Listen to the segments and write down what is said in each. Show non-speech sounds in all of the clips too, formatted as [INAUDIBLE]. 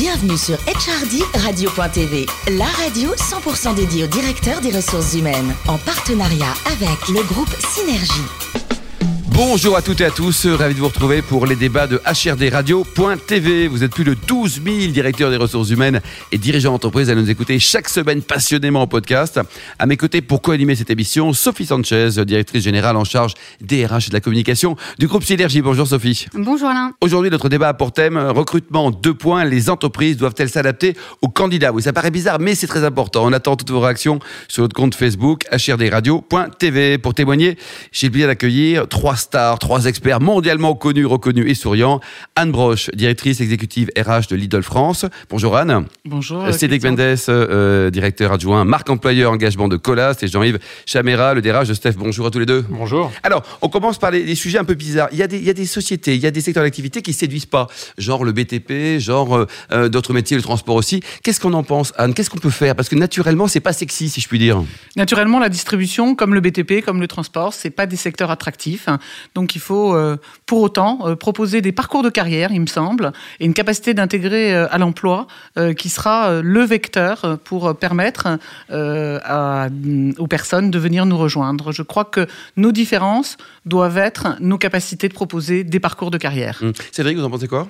Bienvenue sur HRD Radio.tv, la radio 100% dédiée aux directeurs des ressources humaines, en partenariat avec le groupe Synergie. Bonjour à toutes et à tous, ravi de vous retrouver pour les débats de HRDRadio.tv. Vous êtes plus de 12 000 directeurs des ressources humaines et dirigeants d'entreprise à nous écouter chaque semaine passionnément en podcast. À mes côtés pour co-animer cette émission, Sophie Sanchez, directrice générale en charge des RH et de la communication du groupe Synergie. Bonjour Sophie. Bonjour Alain. Aujourd'hui, notre débat a pour thème recrutement deux points. Les entreprises doivent-elles s'adapter aux candidats? Oui, ça paraît bizarre, mais c'est très important. On attend toutes vos réactions sur notre compte Facebook HRDRadio.tv. Pour témoigner, j'ai le plaisir d'accueillir trois stars, trois experts mondialement connus, reconnus et souriants. Anne Broche, directrice exécutive RH de Lidl France. Bonjour Anne. Bonjour. Euh, Cédric Mendes, euh, directeur adjoint, marque employeur engagement de Colas et Jean-Yves Chaméra, le DRH de Steph. Bonjour à tous les deux. Bonjour. Alors, on commence par les, les sujets un peu bizarres. Il y, a des, il y a des sociétés, il y a des secteurs d'activité qui séduisent pas, genre le BTP, genre euh, euh, d'autres métiers, le transport aussi. Qu'est-ce qu'on en pense, Anne? Qu'est-ce qu'on peut faire? Parce que naturellement, c'est pas sexy, si je puis dire. Naturellement, la distribution, comme le BTP, comme le transport, c'est pas des secteurs attractifs. Donc, il faut, euh, pour autant, euh, proposer des parcours de carrière, il me semble, et une capacité d'intégrer euh, à l'emploi qui sera le vecteur pour permettre aux personnes de venir nous rejoindre. Je crois que nos différences doivent être nos capacités de proposer des parcours de carrière. Hum. Cédric, vous en pensez quoi?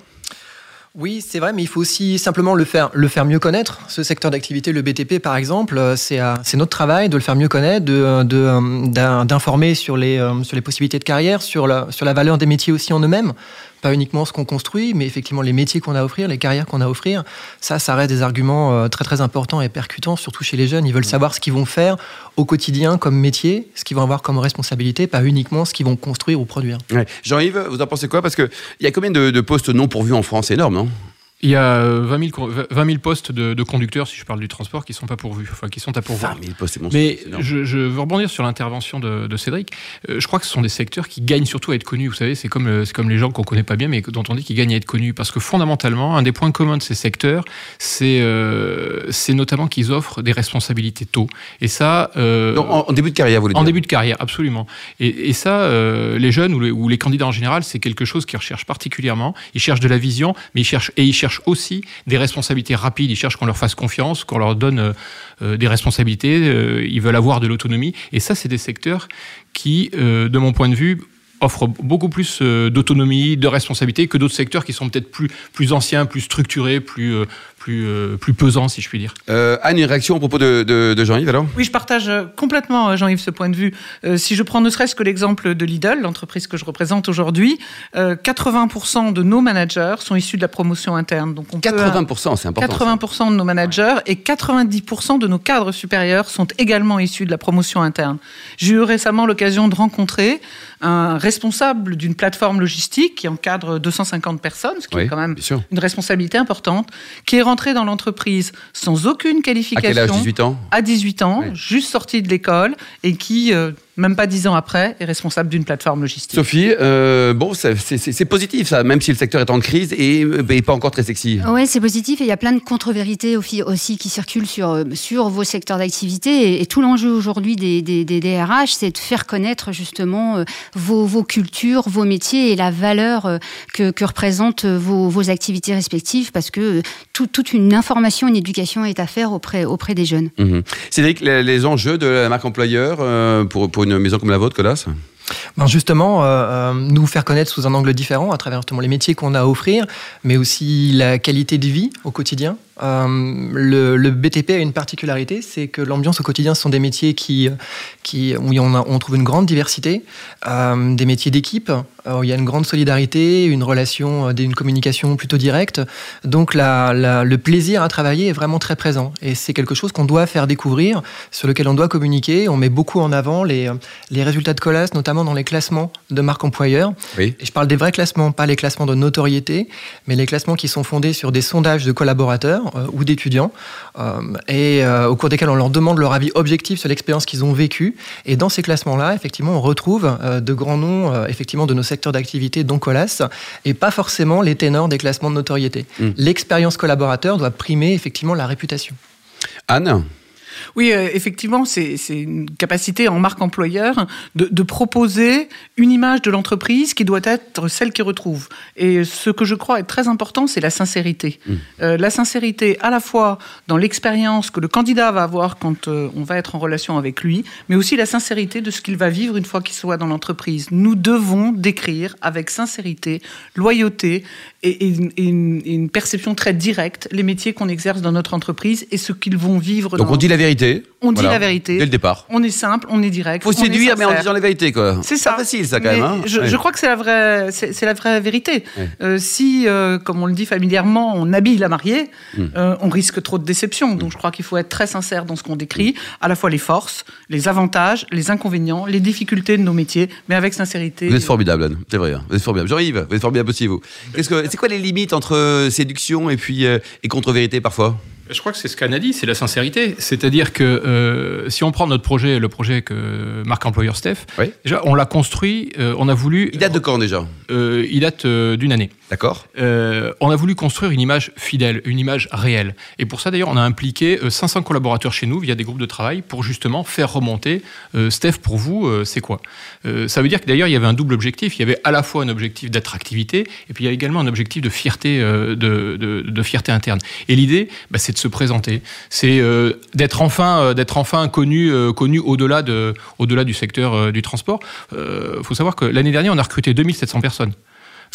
Oui, c'est vrai, mais il faut aussi simplement le faire, le faire mieux connaître. Ce secteur d'activité, le BTP par exemple, euh, c'est euh, c'est notre travail de le faire mieux connaître, de- de, euh, d'in- d'informer sur les, sur les possibilités de carrière, sur la, sur la valeur des métiers aussi en eux-mêmes. Pas uniquement ce qu'on construit, mais effectivement les métiers qu'on a à offrir, les carrières qu'on a à offrir. Ça, ça reste des arguments euh, très très importants et percutants, surtout chez les jeunes. Ils veulent savoir ce qu'ils vont faire au quotidien comme métier, ce qu'ils vont avoir comme responsabilité, pas uniquement ce qu'ils vont construire ou produire. Ouais. Jean-Yves, vous en pensez quoi? Parce qu'il y a combien de, de postes non pourvus en France? Énorme, non? Il y a euh, 20 000, co- 20 000 postes de, de conducteurs, si je parle du transport, qui sont pas pourvus, enfin qui sont à pourvoir. 20 000 postes, c'est monstrueux, Mais je, je veux rebondir sur l'intervention de, de Cédric. Euh, je crois que ce sont des secteurs qui gagnent surtout à être connus. Vous savez, c'est comme, euh, les gens qu'on connaît pas bien, mais dont on dit qu'ils gagnent à être connus. Parce que fondamentalement, un des points communs de ces secteurs, c'est euh, notamment qu'ils offrent des responsabilités tôt. Et ça, euh, en, en début de carrière, vous voulez en dire début de carrière, absolument. Et, et ça, euh, les jeunes ou les, ou les candidats en général, c'est quelque chose qu'ils recherchent particulièrement. Ils cherchent de la vision, mais ils cherchent et ils cherchent aussi des responsabilités rapides. Ils cherchent qu'on leur fasse confiance, qu'on leur donne euh, euh, des responsabilités. euh, ils veulent avoir de l'autonomie. Et ça, c'est des secteurs qui, de mon point de vue, offrent beaucoup plus d'autonomie, de responsabilité que d'autres secteurs qui sont peut-être plus anciens, plus structurés, plus plus euh, plus pesants, si je puis dire. Euh, Anne, une réaction à propos de, de- de Jean-Yves alors? Oui, je partage euh, complètement, Jean-Yves, ce point de vue. Euh, si je prends ne serait-ce que l'exemple de Lidl, l'entreprise que je représente aujourd'hui, euh, 80% de nos managers sont issus de la promotion interne. Donc on peut, euh, 80%, c'est important. ça. 80% de nos managers et 90% de nos cadres supérieurs sont également issus de la promotion interne. J'ai eu récemment l'occasion de rencontrer un responsable d'une plateforme logistique qui encadre 250 personnes, ce qui Oui, est quand même une responsabilité importante, qui est rentré dans l'entreprise sans aucune À qualification quel âge? 18 ans? À 18 ans, juste sorti de l'école, et qui, euh, même pas 10 ans après, est responsable d'une plateforme logistique. Sophie, euh, bon, c'est- positif ça, même si le secteur est en crise et, euh, et pas encore très sexy. Oui, c'est positif et il y a plein de contre-vérités aussi, aussi qui circulent sur, euh, sur vos secteurs d'activité. Et, et tout l'enjeu aujourd'hui des, des, des DRH, c'est de faire connaître justement vos, vos cultures, vos métiers et la valeur que, que représentent vos, vos activités respectives parce que tout- toute une information, une éducation est à faire auprès, auprès des jeunes. Mhm. Cédric, les, les enjeux de la marque employeur euh, pour, une maison comme la vôtre, Colas Ben justement, euh, euh, nous faire connaître sous un angle différent à travers justement les métiers qu'on a à offrir, mais aussi la qualité de vie au quotidien. Euh, le, le BTP a une particularité, c'est que l'ambiance au quotidien, ce sont des métiers qui, qui, où on, a- on trouve une grande diversité, euh, des métiers d'équipe, euh, où il y a une grande solidarité, une relation, une communication plutôt directe. Donc la- la- le plaisir à travailler est vraiment très présent. Et c'est quelque chose qu'on doit faire découvrir, sur lequel on doit communiquer. On met beaucoup en avant les, les résultats de Colas, notamment dans les classements de marque employeur. Oui. Et je parle des vrais classements, pas les classements de notoriété, mais les classements qui sont fondés sur des sondages de collaborateurs euh, ou d'étudiants, euh, et euh, au cours desquels on leur demande leur avis objectif sur l'expérience qu'ils ont vécue. Et dans ces classements-là, effectivement, on retrouve de grands noms, effectivement, de nos secteurs d'activité, dont Colas, et pas forcément les ténors des classements de notoriété. Mm. L'expérience collaborateur doit primer effectivement la réputation. Anne? Oui, euh, effectivement, c'est une capacité en marque employeur de, de proposer une image de l'entreprise qui doit être celle qu'il retrouve. Et ce que je crois est très important, c'est la sincérité. Mmh. Euh, la sincérité à la fois dans l'expérience que le candidat va avoir quand euh, on va être en relation avec lui, mais aussi la sincérité de ce qu'il va vivre une fois qu'il soit dans l'entreprise. Nous devons décrire avec sincérité, loyauté et, et une, et une- et une perception très directe les métiers qu'on exerce dans notre entreprise et ce qu'ils vont vivre. Donc dans on dit la vérité. On dit la vérité. Dès le départ. On est simple, on est direct. Faut séduire, mais en disant la vérité, quoi. C'est ça. Pas facile, ça, quand Mais même. hein. je, Ouais. je crois que c'est la vraie, c'est la vraie vérité. Ouais. Euh, si, euh, comme on le dit familièrement, on habille la mariée, Hmm. euh, on risque trop de déception. Donc, je crois qu'il faut être très sincère dans ce qu'on décrit, à la fois les forces, les avantages, les inconvénients, les difficultés de nos métiers, mais avec sincérité. Vous êtes formidable, Anne. C'est vrai. hein. Vous êtes formidable. Jean-Yves, vous êtes formidable aussi, vous. Qu'est-ce que, c'est quoi les limites entre séduction et puis et contre-vérité parfois? Je crois que c'est ce qu'Anne a dit, c'est la sincérité. C'est-à-dire que euh, si on prend notre projet, le projet que marque employeur Steph, Oui. déjà on l'a construit, euh, on a voulu. Il date de quand déjà? Euh, il date d'une année. D'accord Euh, on a voulu construire une image fidèle, une image réelle. Et pour ça, d'ailleurs, on a impliqué euh, 500 collaborateurs chez nous via des groupes de travail pour justement faire remonter euh, Steph, pour vous, euh, c'est quoi? Euh, Ça veut dire que d'ailleurs, il y avait un double objectif. Il y avait à la fois un objectif d'attractivité et puis il y a également un objectif de fierté, euh, de, de- de fierté interne. Et l'idée, bah, c'est de se présenter. C'est euh, d'être enfin, euh, d'être enfin connu, euh, connu au-delà de, au-delà du secteur euh, du transport. Il faut savoir que l'année dernière, on a recruté 2700 personnes.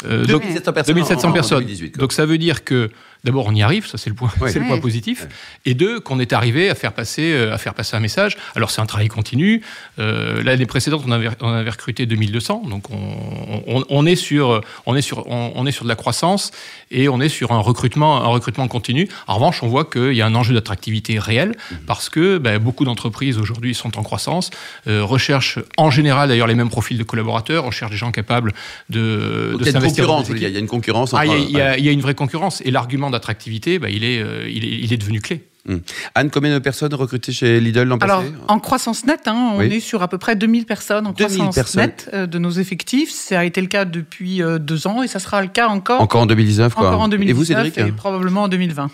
Euh, donc- 2700 personnes. 2700 en- en personnes. 2018, quoi. Donc ça veut dire que d'abord on y arrive, ça c'est le point, Ouais. c'est le Ouais. point positif, et deux qu'on est arrivé à faire passer, euh, à faire passer un message. Alors c'est un travail continu. Euh, L'année précédente on avait, on avait recruté 2200, donc on, on, on est sur, on est sur, on, on est sur de la croissance et on est sur un recrutement, un recrutement continu. En revanche, on voit qu'il y a un enjeu d'attractivité réel Mmh. parce que ben, beaucoup d'entreprises aujourd'hui sont en croissance, euh, recherchent en général d'ailleurs les mêmes profils de collaborateurs, recherchent des gens capables de, Donc, de Il y a une concurrence, il y a- il y a une concurrence ah, entre. il y, a- il y a- ouais. il y a une vraie concurrence et l'argument d'attractivité, bah, il, est, euh, il, est, il est devenu clé. Anne, combien de personnes recrutées chez Lidl l'an Alors, passé en croissance nette, hein, on Oui. est sur à peu près 2000 personnes en 2000 croissance personnes. nette euh, de nos effectifs. Ça a été le cas depuis euh, deux ans et ça sera le cas encore, Encore en 2019, quoi. encore en 2019 Et vous, Cédric et probablement en 2020.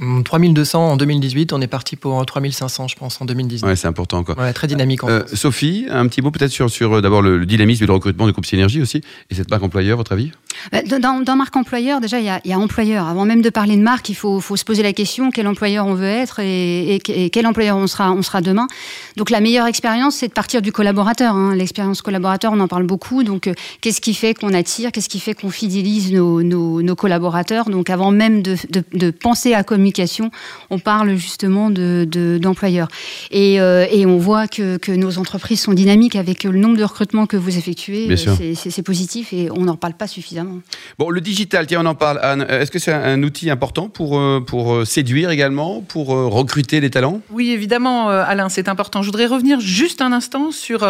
Hum, 3200 en 2018, on est parti pour 3500, je pense, en 2019. Ouais, c'est important encore. Ouais, très dynamique en Euh. Sophie, un petit mot peut-être sur, sur euh, d'abord le, le dynamisme et le recrutement du groupe Synergie aussi, et cette marque employeur, votre avis? Bah, Dans, dans marque employeur, déjà, il y, a, il y a employeur. Avant même de parler de marque, il faut, faut se poser la question quel employeur on veut être et, et- et quel employeur on sera, on sera demain? Donc la meilleure expérience, c'est de partir du collaborateur. hein. L'expérience collaborateur, on en parle beaucoup. Donc euh, qu'est-ce qui fait qu'on attire Qu'est-ce qui fait qu'on fidélise nos, nos- nos collaborateurs? Donc avant même de, de- de penser à communication, on parle justement de- de- d'employeur. et, euh, et on voit que, que nos entreprises sont dynamiques avec le nombre de recrutements que vous effectuez. C'est- positif et on n'en parle pas suffisamment. Bon, le digital, tiens, on en parle, Anne. Est-ce que c'est un, outil important pour, euh, pour euh, séduire également, pour recruter les talents? Oui, évidemment, Alain, c'est important. Je voudrais revenir juste un instant sur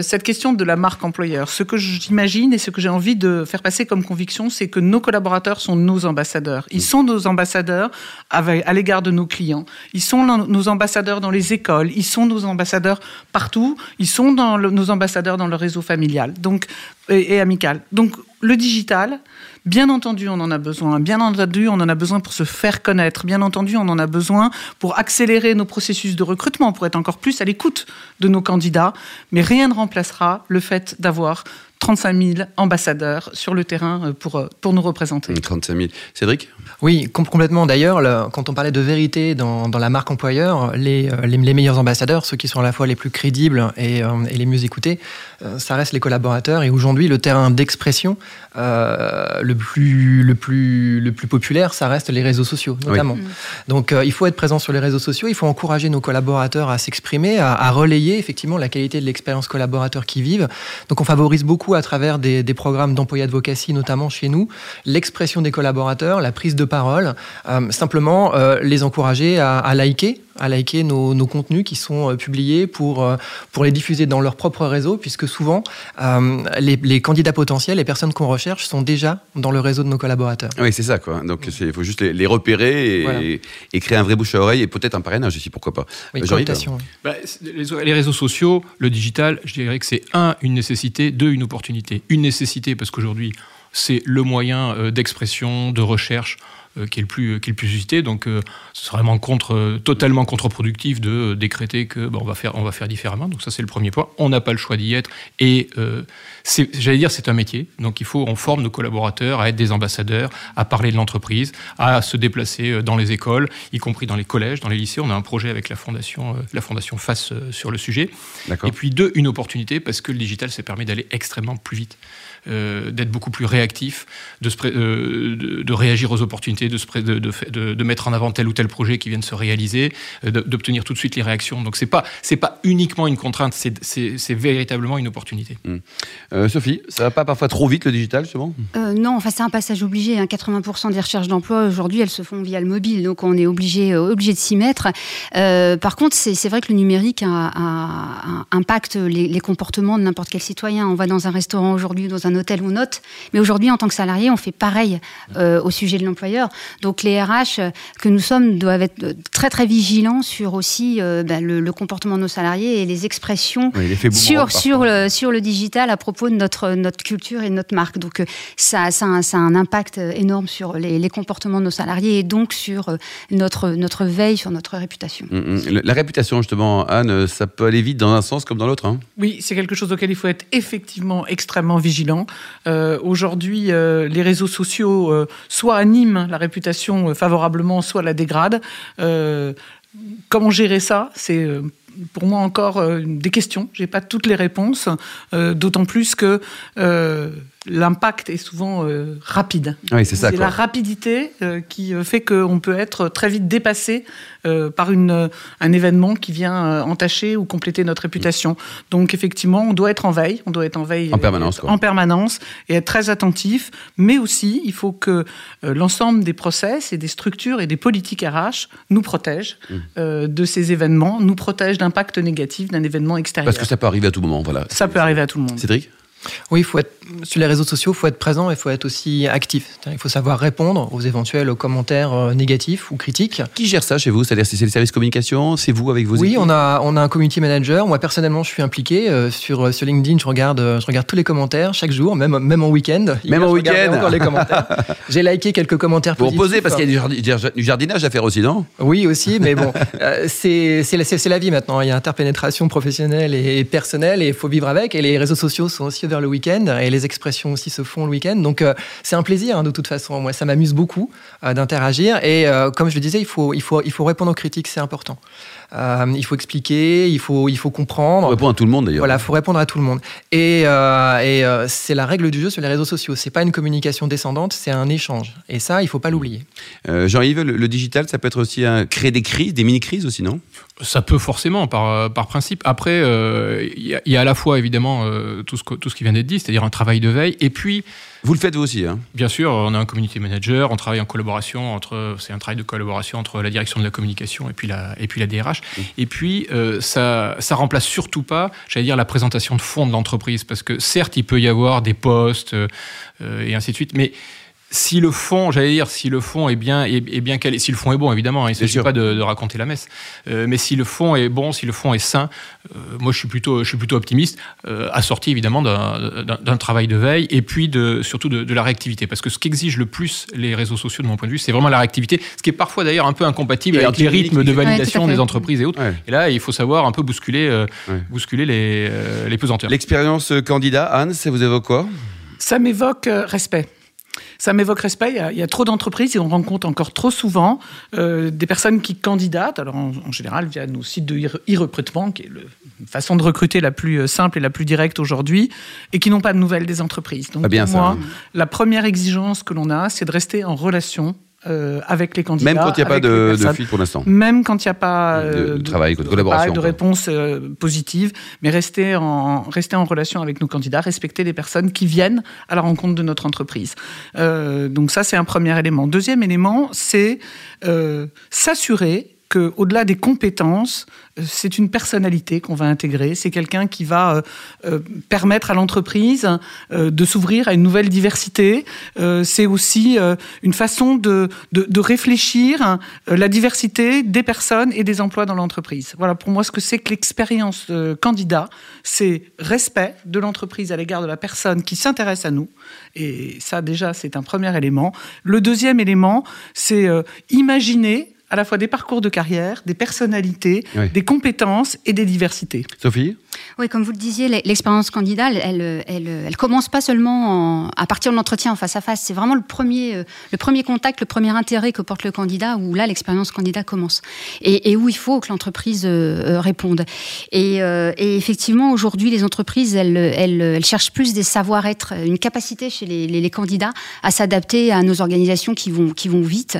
cette question de la marque employeur. Ce que j'imagine et ce que j'ai envie de faire passer comme conviction, c'est que nos collaborateurs sont nos ambassadeurs. Ils sont nos ambassadeurs à l'égard de nos clients. Ils sont nos ambassadeurs dans les écoles. Ils sont nos ambassadeurs partout. Ils sont nos ambassadeurs dans le réseau familial donc, et, et amical. Donc, le digital, Bien entendu, on en a besoin. Bien entendu, on en a besoin pour se faire connaître. Bien entendu, on en a besoin pour accélérer nos processus de recrutement, pour être encore plus à l'écoute de nos candidats. Mais rien ne remplacera le fait d'avoir 35 000 ambassadeurs sur le terrain euh, pour, euh, pour nous représenter. 35 000. Cédric? Oui, com- complètement. D'ailleurs, le- quand on parlait de vérité dans, dans la marque employeur, les, euh, les, les meilleurs ambassadeurs, ceux qui sont à la fois les plus crédibles et, euh, et les mieux écoutés, euh, ça reste les collaborateurs. Et aujourd'hui, le terrain d'expression euh, le, plus, le, plus, le plus populaire, ça reste les réseaux sociaux, notamment. Donc, euh, il faut être présent sur les réseaux sociaux, il faut encourager nos collaborateurs à s'exprimer, à, à relayer effectivement la qualité de l'expérience collaborateur qu'ils vivent. Donc, on favorise beaucoup à travers des, programmes d'employés advocacy, notamment chez nous, l'expression des collaborateurs, la prise de parole, euh, simplement euh, les encourager à liker à liker nos, nos, contenus qui sont euh, publiés pour, euh, pour les diffuser dans leur propre réseau, puisque souvent, euh, les, les, candidats potentiels, les personnes qu'on recherche, sont déjà dans le réseau de nos collaborateurs. Oui, c'est ça, quoi. Donc, il faut juste les, les repérer et, voilà. et, créer un vrai bouche à oreille et peut-être un parrainage ici, pourquoi pas. Oui, cooptation, bah, les, réseaux sociaux, le digital, je dirais que c'est un, une nécessité, deux, une opportunité. Une nécessité, parce qu'aujourd'hui, c'est le moyen d'expression, de recherche, qui est le plus qui est le plus usité. Donc c'est vraiment contre totalement contre-productif de décréter que bon, on va faire on va faire différemment. Donc ça c'est le premier point. On n'a pas le choix d'y être et j'allais dire c'est un métier. Donc il faut on forme nos collaborateurs à être des ambassadeurs, à parler de l'entreprise, à se déplacer dans les écoles, y compris dans les collèges, dans les lycées. On a un projet avec la fondation la fondation Face sur le sujet. Et puis deux une opportunité parce que le digital ça permet d'aller extrêmement plus vite. Euh, d'être beaucoup plus réactif, de, euh, de, réagir aux opportunités, de, de, de, mettre en avant tel ou tel projet qui vient de se réaliser, euh, d'obtenir tout de suite les réactions. Donc c'est pas c'est pas uniquement une contrainte, c'est véritablement une opportunité. Mmh. Sophie, ça va pas parfois trop vite le digital justement? Non, enfin c'est un passage obligé. 80% hein. des recherches d'emploi aujourd'hui elles se font via le mobile, donc on est obligé obligé de s'y mettre. par contre, c'est vrai que le numérique impacte les, les comportements de n'importe quel citoyen. On va dans un restaurant aujourd'hui, dans un hôtel ou note. Mais aujourd'hui, en tant que salarié, on fait pareil euh, au sujet de l'employeur. Donc les RH euh, que nous sommes doivent être euh, très très vigilants sur aussi ben, le, comportement de nos salariés et les expressions sur sur le sur le digital à propos de notre notre culture et de notre marque. Donc ça ça a, ça a un impact énorme sur les, les, comportements de nos salariés et donc sur notre notre veille sur notre réputation. Mm, mm. La réputation justement, Anne, ça peut aller vite dans un sens comme dans l'autre. Hein? Oui, c'est quelque chose auquel il faut être effectivement extrêmement vigilant. Euh, aujourd'hui, euh, les réseaux sociaux euh, soit animent la réputation favorablement, soit la dégradent. comment gérer ça? C'est pour moi encore des questions. J'ai pas toutes les réponses, d'autant plus que l'impact est souvent rapide. Oui, c'est ça. C'est la rapidité qui fait qu'on peut être très vite dépassé euh, par une, un événement qui vient euh, entacher ou compléter notre réputation. Donc effectivement, on doit être en veille, on doit être en veille en permanence, en permanence et être très attentif. Mais aussi, il faut que euh, l'ensemble des process et des structures et des politiques RH nous protègent mmh. de ces événements, nous protègent d'impact négatif d'un événement extérieur. Parce que ça peut arriver à tout moment, voilà. Ça peut arriver à tout le monde. Cédric? Oui, il faut être sur les réseaux sociaux, il faut être présent et il faut être aussi actif. Il faut savoir répondre aux éventuels commentaires euh, négatifs ou critiques. Qui gère ça chez vous? C'est-à-dire c'est le service communication? C'est vous avec vos oui, équipes? on a, on a un community manager. Moi, personnellement, je suis impliqué. Euh, sur, euh, sur LinkedIn, je regarde, je regarde tous les commentaires chaque jour, même, même en week-end. Même en week-end? encore les commentaires. [LAUGHS] J'ai liké quelques commentaires Pour poser, parce qu'il y a du, jardinage à faire aussi, non? Oui, aussi, mais bon, c'est c'est la vie maintenant. Il y a interpénétration professionnelle et personnelle et il faut vivre avec. Et les réseaux sociaux sont aussi vers le week-end et les expressions aussi se font le week-end. Donc euh, c'est un plaisir hein, de toute façon. Moi, ça m'amuse beaucoup euh, d'interagir. Et euh, comme je le disais, il faut, il, faut, il faut répondre aux critiques, c'est important. il faut expliquer, il faut, il faut comprendre. Faut répondre à tout le monde d'ailleurs. Voilà, il faut répondre à tout le monde. Et, et c'est la règle du jeu sur les réseaux sociaux. C'est pas une communication descendante, c'est un échange. Et ça, il faut pas l'oublier. Jean-Yves, le, digital, ça peut être aussi un, créer des crises, des mini-crises aussi, non? Ça peut forcément, par, par principe. Après, il y, a à la fois évidemment tout, ce, tout ce qui vient d'être dit, c'est-à-dire un travail de veille, et puis vous le faites vous aussi, hein Bien sûr, on a un community manager, on travaille en collaboration entre, c'est un travail de collaboration entre la direction de la communication et puis la, et puis la DRH. Mmh. Et puis euh, ça, ça remplace surtout pas, j'allais dire, la présentation de fond de l'entreprise, parce que certes, il peut y avoir des postes euh, et ainsi de suite, mais si le fond, j'allais dire, si le fond est bien, est, bien calé, si le fond est bon, évidemment, hein, il ne s'agit pas de, raconter la messe, euh, mais si le fond est bon, si le fond est sain, euh, moi je suis plutôt, je suis plutôt optimiste, euh, assorti évidemment d'un travail de veille et puis de, surtout de, la réactivité, parce que ce qu'exigent le plus les réseaux sociaux de mon point de vue, c'est vraiment la réactivité, ce qui est parfois d'ailleurs un peu incompatible avec les rythmes de validation des entreprises et autres. Et là, il faut savoir un peu bousculer, bousculer les, les pesanteurs. L'expérience candidat, Anne, ça vous évoque quoi? Ça m'évoque respect ça m'évoque respect. Il y, a, trop d'entreprises et on rencontre encore trop souvent euh, des personnes qui candidatent, alors en, général via nos sites de e-recrutement, qui est la façon de recruter la plus euh, simple et la plus directe aujourd'hui, et qui n'ont pas de nouvelles des entreprises. Donc, bien, pour moi, la première exigence que l'on a, c'est de rester en relation euh, avec les candidats. Même quand il n'y a pas de, de pour l'instant. Même quand il n'y a pas de, de, travail, de, collaboration, de réponse euh, positive, mais rester en, rester en relation avec nos candidats, respecter les personnes qui viennent à la rencontre de notre entreprise. Euh, donc ça, c'est un premier élément. Deuxième élément, c'est s'assurer qu'au-delà des compétences, euh, c'est une personnalité qu'on va intégrer. C'est quelqu'un qui va euh, euh, permettre à l'entreprise de s'ouvrir à une nouvelle diversité. c'est aussi une façon de, de, réfléchir hein, la diversité des personnes et des emplois dans l'entreprise. Voilà pour moi ce que c'est que l'expérience candidat. C'est respect de l'entreprise à l'égard de la personne qui s'intéresse à nous. Et ça déjà, c'est un premier élément. Le deuxième élément, c'est imaginer à la fois des parcours de carrière, des personnalités, des compétences et des diversités. Sophie Oui, comme vous le disiez, l'expérience candidat, elle, elle, elle, commence pas seulement à partir de l'entretien en face à face. C'est vraiment le premier, euh, le premier contact, le premier intérêt que porte le candidat, où là, l'expérience candidat commence. Et, où il faut que l'entreprise euh, euh, réponde. Et, effectivement, aujourd'hui, les entreprises, elles, elles, cherchent plus des savoir-être, une capacité chez les, les, candidats à s'adapter à nos organisations qui vont, qui vont vite.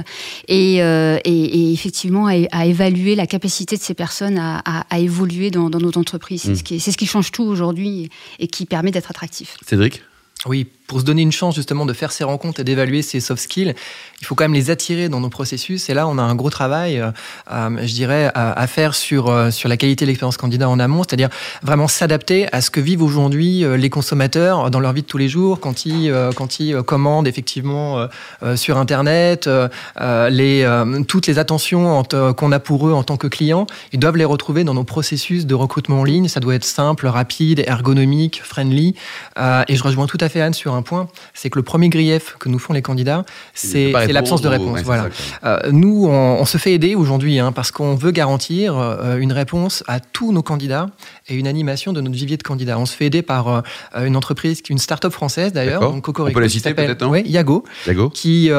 et, et et effectivement à, évaluer la capacité de ces personnes à, évoluer dans, notre entreprise. C'est mm. ce, ce, qui change tout aujourd'hui et qui permet d'être attractif. Cédric? Oui, pour se donner une chance justement de faire ces rencontres et d'évaluer ces soft skills, il faut quand même les attirer dans nos processus. Et là, on a un gros travail, euh, euh, je dirais, à, faire sur, euh, sur la qualité de l'expérience candidat en amont, c'est-à-dire vraiment s'adapter à ce que vivent aujourd'hui les consommateurs dans leur vie de tous les jours, quand ils, quand ils commandent effectivement sur Internet, toutes les attentions qu'on a pour eux en tant que clients, ils doivent les retrouver dans nos processus de recrutement en ligne. Ça doit être simple, rapide, ergonomique, friendly. et je rejoins tout à fait Anne sur un point, c'est que le premier grief que nous font les candidats, c'est l'absence de réponse. voilà. Euh, nous, on, se fait aider aujourd'hui hein, parce qu'on veut garantir euh, une réponse à tous nos candidats et une animation de notre vivier de candidats. On se fait aider par euh, une entreprise, une start-up française d'ailleurs, on peut la citer peut-être Oui, Yago, qui,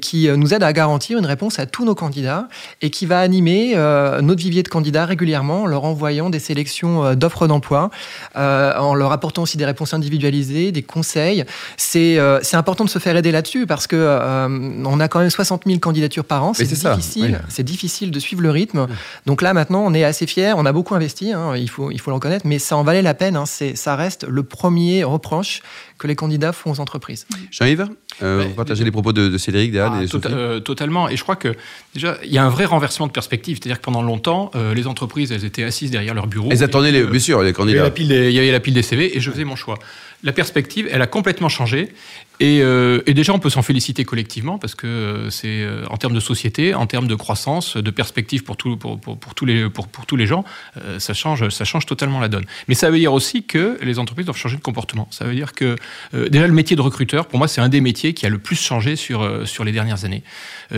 qui nous aide à garantir une réponse à tous nos candidats et qui va animer notre vivier de candidats régulièrement en leur envoyant des sélections d'offres d'emploi, en leur apportant aussi des réponses individualisées, des conseils. Euh, c'est important de se faire aider là-dessus parce que euh, on a quand même 60 000 candidatures par an. C'est difficile. C'est difficile de suivre le rythme. Donc là, maintenant, on est assez fiers. On a beaucoup investi. Hein, il faut il faut reconnaître, mais ça en valait la peine. Hein, ça reste le premier reproche que les candidats font aux entreprises. Jean-Yves, euh, vous partagez les propos de, Cédric, ah, Totalement. Et je crois que déjà, il y a un vrai renversement de perspective. C'est-à-dire que pendant longtemps, les entreprises, elles étaient assises derrière leur bureau. Elles attendaient, les, bien sûr, les candidats. Il y avait la pile des CV et je faisais mon choix la perspective, elle a complètement changé. Euh, et, déjà, on peut s'en féliciter collectivement parce que euh, c'est euh, en termes de société, en termes de croissance, de perspective pour, tout, pour, tous, les, pour, tous les gens, ça, change, ça change totalement la donne. Mais ça veut dire aussi que les entreprises doivent changer de comportement. Ça veut dire que déjà, le métier de recruteur, pour moi, c'est un des métiers qui a le plus changé sur, sur les dernières années.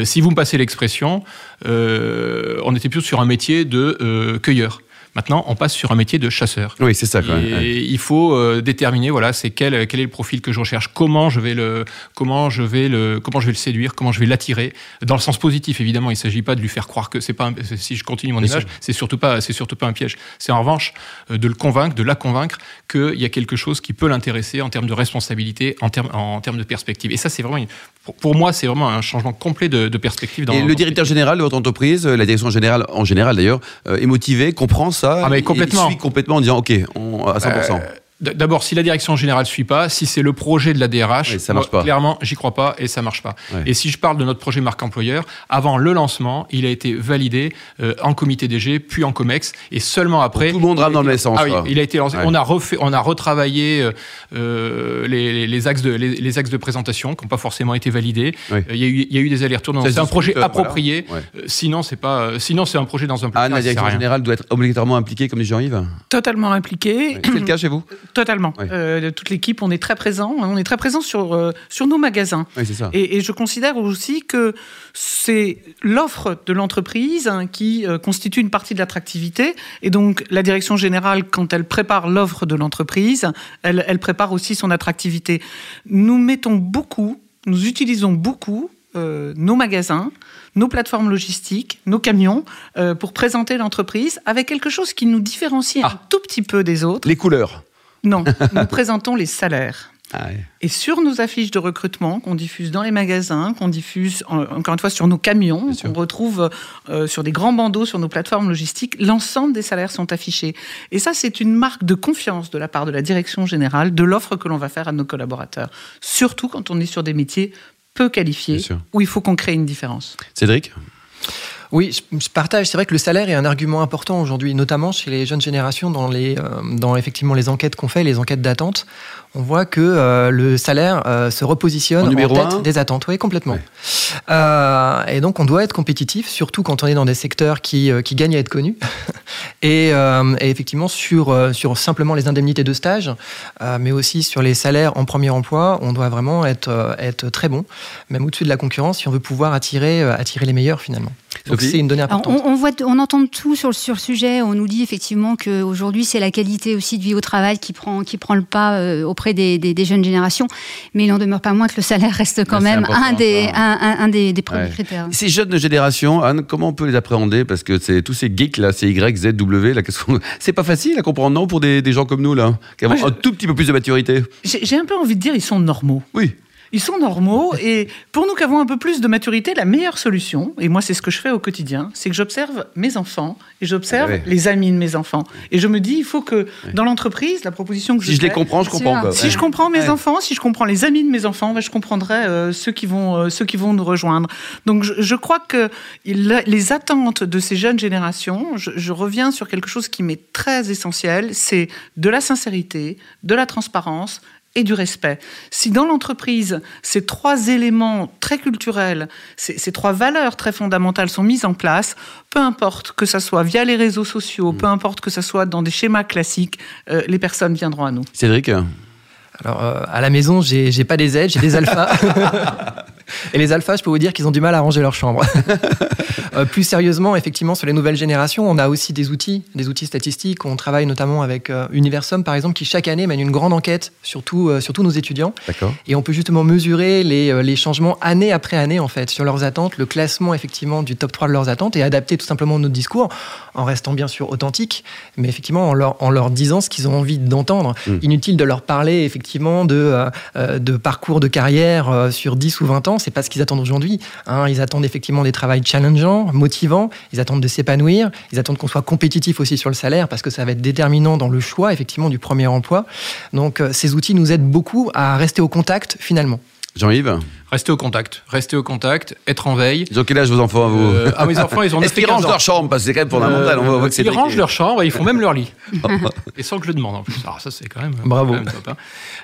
si vous me passez l'expression, on était plus sur un métier de cueilleur. Maintenant, on passe sur un métier de chasseur. Oui, c'est ça. Quand même, et il faut euh, déterminer, voilà, c'est quel, quel est le profil que je recherche, comment je vais le, comment je vais le, comment je vais le séduire, comment je vais l'attirer, dans le sens positif évidemment. Il ne s'agit pas de lui faire croire que c'est pas, si je continue mon image, c'est surtout pas, c'est surtout pas un piège. C'est en revanche euh, de le convaincre, de la convaincre qu'il y a quelque chose qui peut l'intéresser en termes de responsabilité, en termes, en termes de perspective. Et ça, c'est vraiment, pour, moi, c'est vraiment un changement complet de, perspective. Dans et le directeur général de votre entreprise, la direction générale en général d'ailleurs, est motivé, comprend ça. Ah, mais complètement. Suit complètement en disant OK, on, à 100%. D'abord, si la direction générale ne suit pas, si c'est le projet de la DRH, ça marche pas. clairement, j'y crois pas et ça marche pas. Et si je parle de notre projet marque employeur, avant le lancement, il a été validé euh, en comité DG, puis en COMEX, et seulement après. tout le monde rame dans le même sens. Ah oui, il a été lancé. On a refait, on a retravaillé euh, euh les, les, axes de les, axes de présentation qui n'ont pas forcément été validés. Il y, a eu, il y a eu des allers-retours. C'est un projet approprié. sinon, c'est pas. Sinon, c'est un projet dans un. plan. Anne, la direction générale doit être obligatoirement impliquée, comme dit Jean-Yves? Totalement impliquée. C'est le cas chez vous? Totalement. Euh, toute l'équipe, on est très présent. On est très présent sur, euh, sur nos magasins. Et, je considère aussi que c'est l'offre de l'entreprise hein, qui euh, constitue une partie de l'attractivité. Et donc, la direction générale, quand elle prépare l'offre de l'entreprise, elle, elle prépare aussi son attractivité. Nous mettons beaucoup, nous utilisons beaucoup nos magasins, nos plateformes logistiques, nos camions, pour présenter l'entreprise avec quelque chose qui nous différencie un ah. tout petit peu des autres. Les couleurs. Non, nous présentons les salaires. Ah Et sur nos affiches de recrutement qu'on diffuse dans les magasins, qu'on diffuse encore une fois sur nos camions, qu'on retrouve euh, sur des grands bandeaux sur nos plateformes logistiques, l'ensemble des salaires sont affichés. Et ça, c'est une marque de confiance de la part de la direction générale de l'offre que l'on va faire à nos collaborateurs. Surtout quand on est sur des métiers peu qualifiés où il faut qu'on crée une différence. Cédric? Oui, je, partage. C'est vrai que le salaire est un argument important aujourd'hui, notamment chez les jeunes générations dans, les, euh, dans effectivement les enquêtes qu'on fait, les enquêtes d'attente. On voit que euh, le salaire euh, se repositionne en, tête des attentes. Oui, complètement. et donc, on doit être compétitif, surtout quand on est dans des secteurs qui, qui gagnent à être connus. [LAUGHS] et, et, effectivement, sur, sur simplement les indemnités de stage, mais aussi sur les salaires en premier emploi, on doit vraiment être, être très bon, même au-dessus de la concurrence, si on veut pouvoir attirer, attirer les meilleurs finalement. Donc c'est une donnée importante. on, voit, on entend tout sur, sur le sujet. On nous dit effectivement qu'aujourd'hui, c'est la qualité aussi de vie au travail qui prend, qui prend le pas euh, auprès des, des, jeunes générations. Mais il n'en demeure pas moins que le salaire reste quand même un des, un, un, des, des premiers critères. Ces jeunes générations, Anne, comment on peut les appréhender? Parce que c'est tous ces geeks là, c'est Y, Z, W, là, [LAUGHS] c'est pas facile à comprendre, non, pour des, des gens comme nous, là, qui ont un tout petit peu plus de maturité? J'ai un peu envie de dire, ils sont normaux. Oui. Ils sont normaux [LAUGHS] et pour nous qui avons un peu plus de maturité, la meilleure solution, et moi c'est ce que je fais au quotidien, c'est que j'observe mes enfants et j'observe ah les amis de mes enfants. Et je me dis, il faut que dans l'entreprise, la proposition que je Si je les comprends, je comprends. Si je comprends mes enfants, si je comprends les amis de mes enfants, ben, je comprendrai euh, ceux, qui vont, euh, ceux qui vont nous rejoindre. Donc je, je crois que les attentes de ces jeunes générations, je, je reviens sur quelque chose qui m'est très essentiel, c'est de la sincérité, de la transparence et du respect. Si dans l'entreprise, ces trois éléments très culturels, ces, trois valeurs très fondamentales sont mises en place, peu importe que ça soit via les réseaux sociaux, peu importe que ça soit dans des schémas classiques, euh, les personnes viendront à nous. Cédric? Alors, euh, à la maison, j'ai pas des aides, j'ai des alphas. [LAUGHS] Et les alphas, je peux vous dire qu'ils ont du mal à ranger leur chambre. [LAUGHS] Euh, plus sérieusement, effectivement, sur les nouvelles générations, on a aussi des outils, des outils statistiques. On travaille notamment avec euh, Universum, par exemple, qui chaque année mène une grande enquête sur, tous nos étudiants. Et on peut justement mesurer les, les, changements année après année, en fait, sur leurs attentes, le classement, effectivement, du top 3 de leurs attentes et adapter tout simplement notre discours en restant bien sûr authentique, mais effectivement en leur, en leur disant ce qu'ils ont envie d'entendre. Mm. Inutile de leur parler, effectivement, de, euh, euh, de parcours de carrière euh, sur 10 ou 20 ans. C'est pas ce qu'ils attendent aujourd'hui. Hein. Ils attendent effectivement des travails challengeants, motivants. Ils attendent de s'épanouir. Ils attendent qu'on soit compétitif aussi sur le salaire parce que ça va être déterminant dans le choix effectivement du premier emploi. Donc ces outils nous aident beaucoup à rester au contact finalement. Jean-Yves Restez au contact, restez au contact, être en veille. Ils ont quel âge vos enfants à vous euh, Ah mes enfants, ils ont [LAUGHS] Est-ce qu'ils rangent leur chambre Parce que c'est quand même fondamental. on voit que ils rangent leur chambre et ils font même leur lit. [LAUGHS] et sans que je le demande en plus. Alors ça c'est quand même... Bravo. Hein.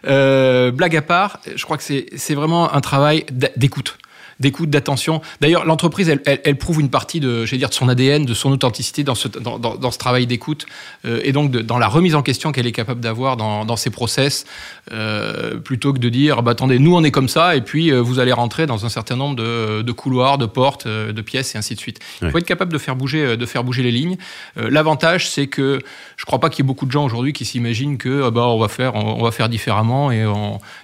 euh, blague à part, je crois que c'est vraiment un travail d'écoute d'écoute, d'attention. D'ailleurs, l'entreprise, elle, elle, prouve une partie de, dire, de son ADN, de son authenticité dans ce, dans, dans, ce travail d'écoute euh, et donc de, dans la remise en question qu'elle est capable d'avoir dans, dans, ses process, euh, plutôt que de dire, bah, attendez, nous on est comme ça et puis euh, vous allez rentrer dans un certain nombre de, de couloirs, de portes, de pièces et ainsi de suite. Il faut être capable de faire bouger, de faire bouger les lignes. L'avantage, c'est que je ne crois pas qu'il y ait beaucoup de gens aujourd'hui qui s'imaginent que bah, on va faire, on, va faire différemment et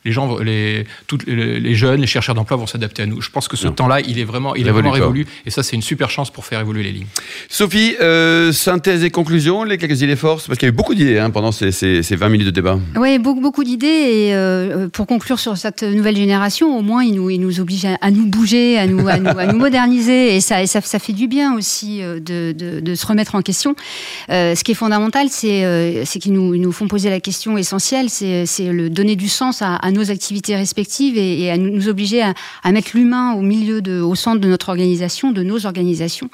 les gens, les, toutes les, les jeunes, les chercheurs d'emploi vont s'adapter à nous. Je pense que ce temps-là, il est vraiment, il, est vraiment révolu. Et ça, c'est une super chance pour faire évoluer les lignes. Sophie, euh, synthèse et conclusion, les quelques idées forces, parce qu'il y a eu beaucoup d'idées hein, pendant ces, ces, 20 minutes de débat. Oui, beaucoup, beaucoup d'idées. Et euh, pour conclure sur cette nouvelle génération, au moins, il nous, il nous oblige à, nous bouger, à nous, à nous, à nous moderniser. Et ça, ça, ça, fait du bien aussi euh, de, de, de, se remettre en question. ce qui est fondamental, c'est qu'ils nous, nous font poser la question essentielle, c'est le donner du sens à, à nos activités respectives et, et à nous, nous obliger à, à mettre l'humain au milieu, de, au centre de notre organisation, de nos organisations.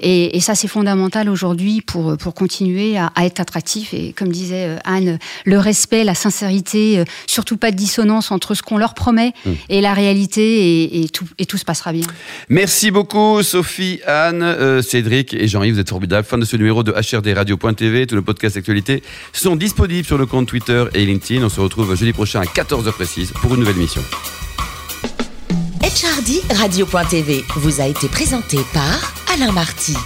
Et, ça, c'est fondamental aujourd'hui pour, pour continuer à, être attractif. Et comme disait euh, Anne, le respect, la sincérité, euh, surtout pas de dissonance entre ce qu'on leur promet mmh. et la réalité, et, tout, et tout se passera bien. Merci beaucoup, Sophie, Anne, euh, Cédric et Jean-Yves. Vous êtes formidables. Fin de ce numéro de HRDRadio.tv. Tous nos podcasts actualités sont disponibles sur le compte Twitter et LinkedIn. On se retrouve jeudi prochain à 14h précise pour une nouvelle mission. HRD Radio.tv vous a été présenté par Alain Marty.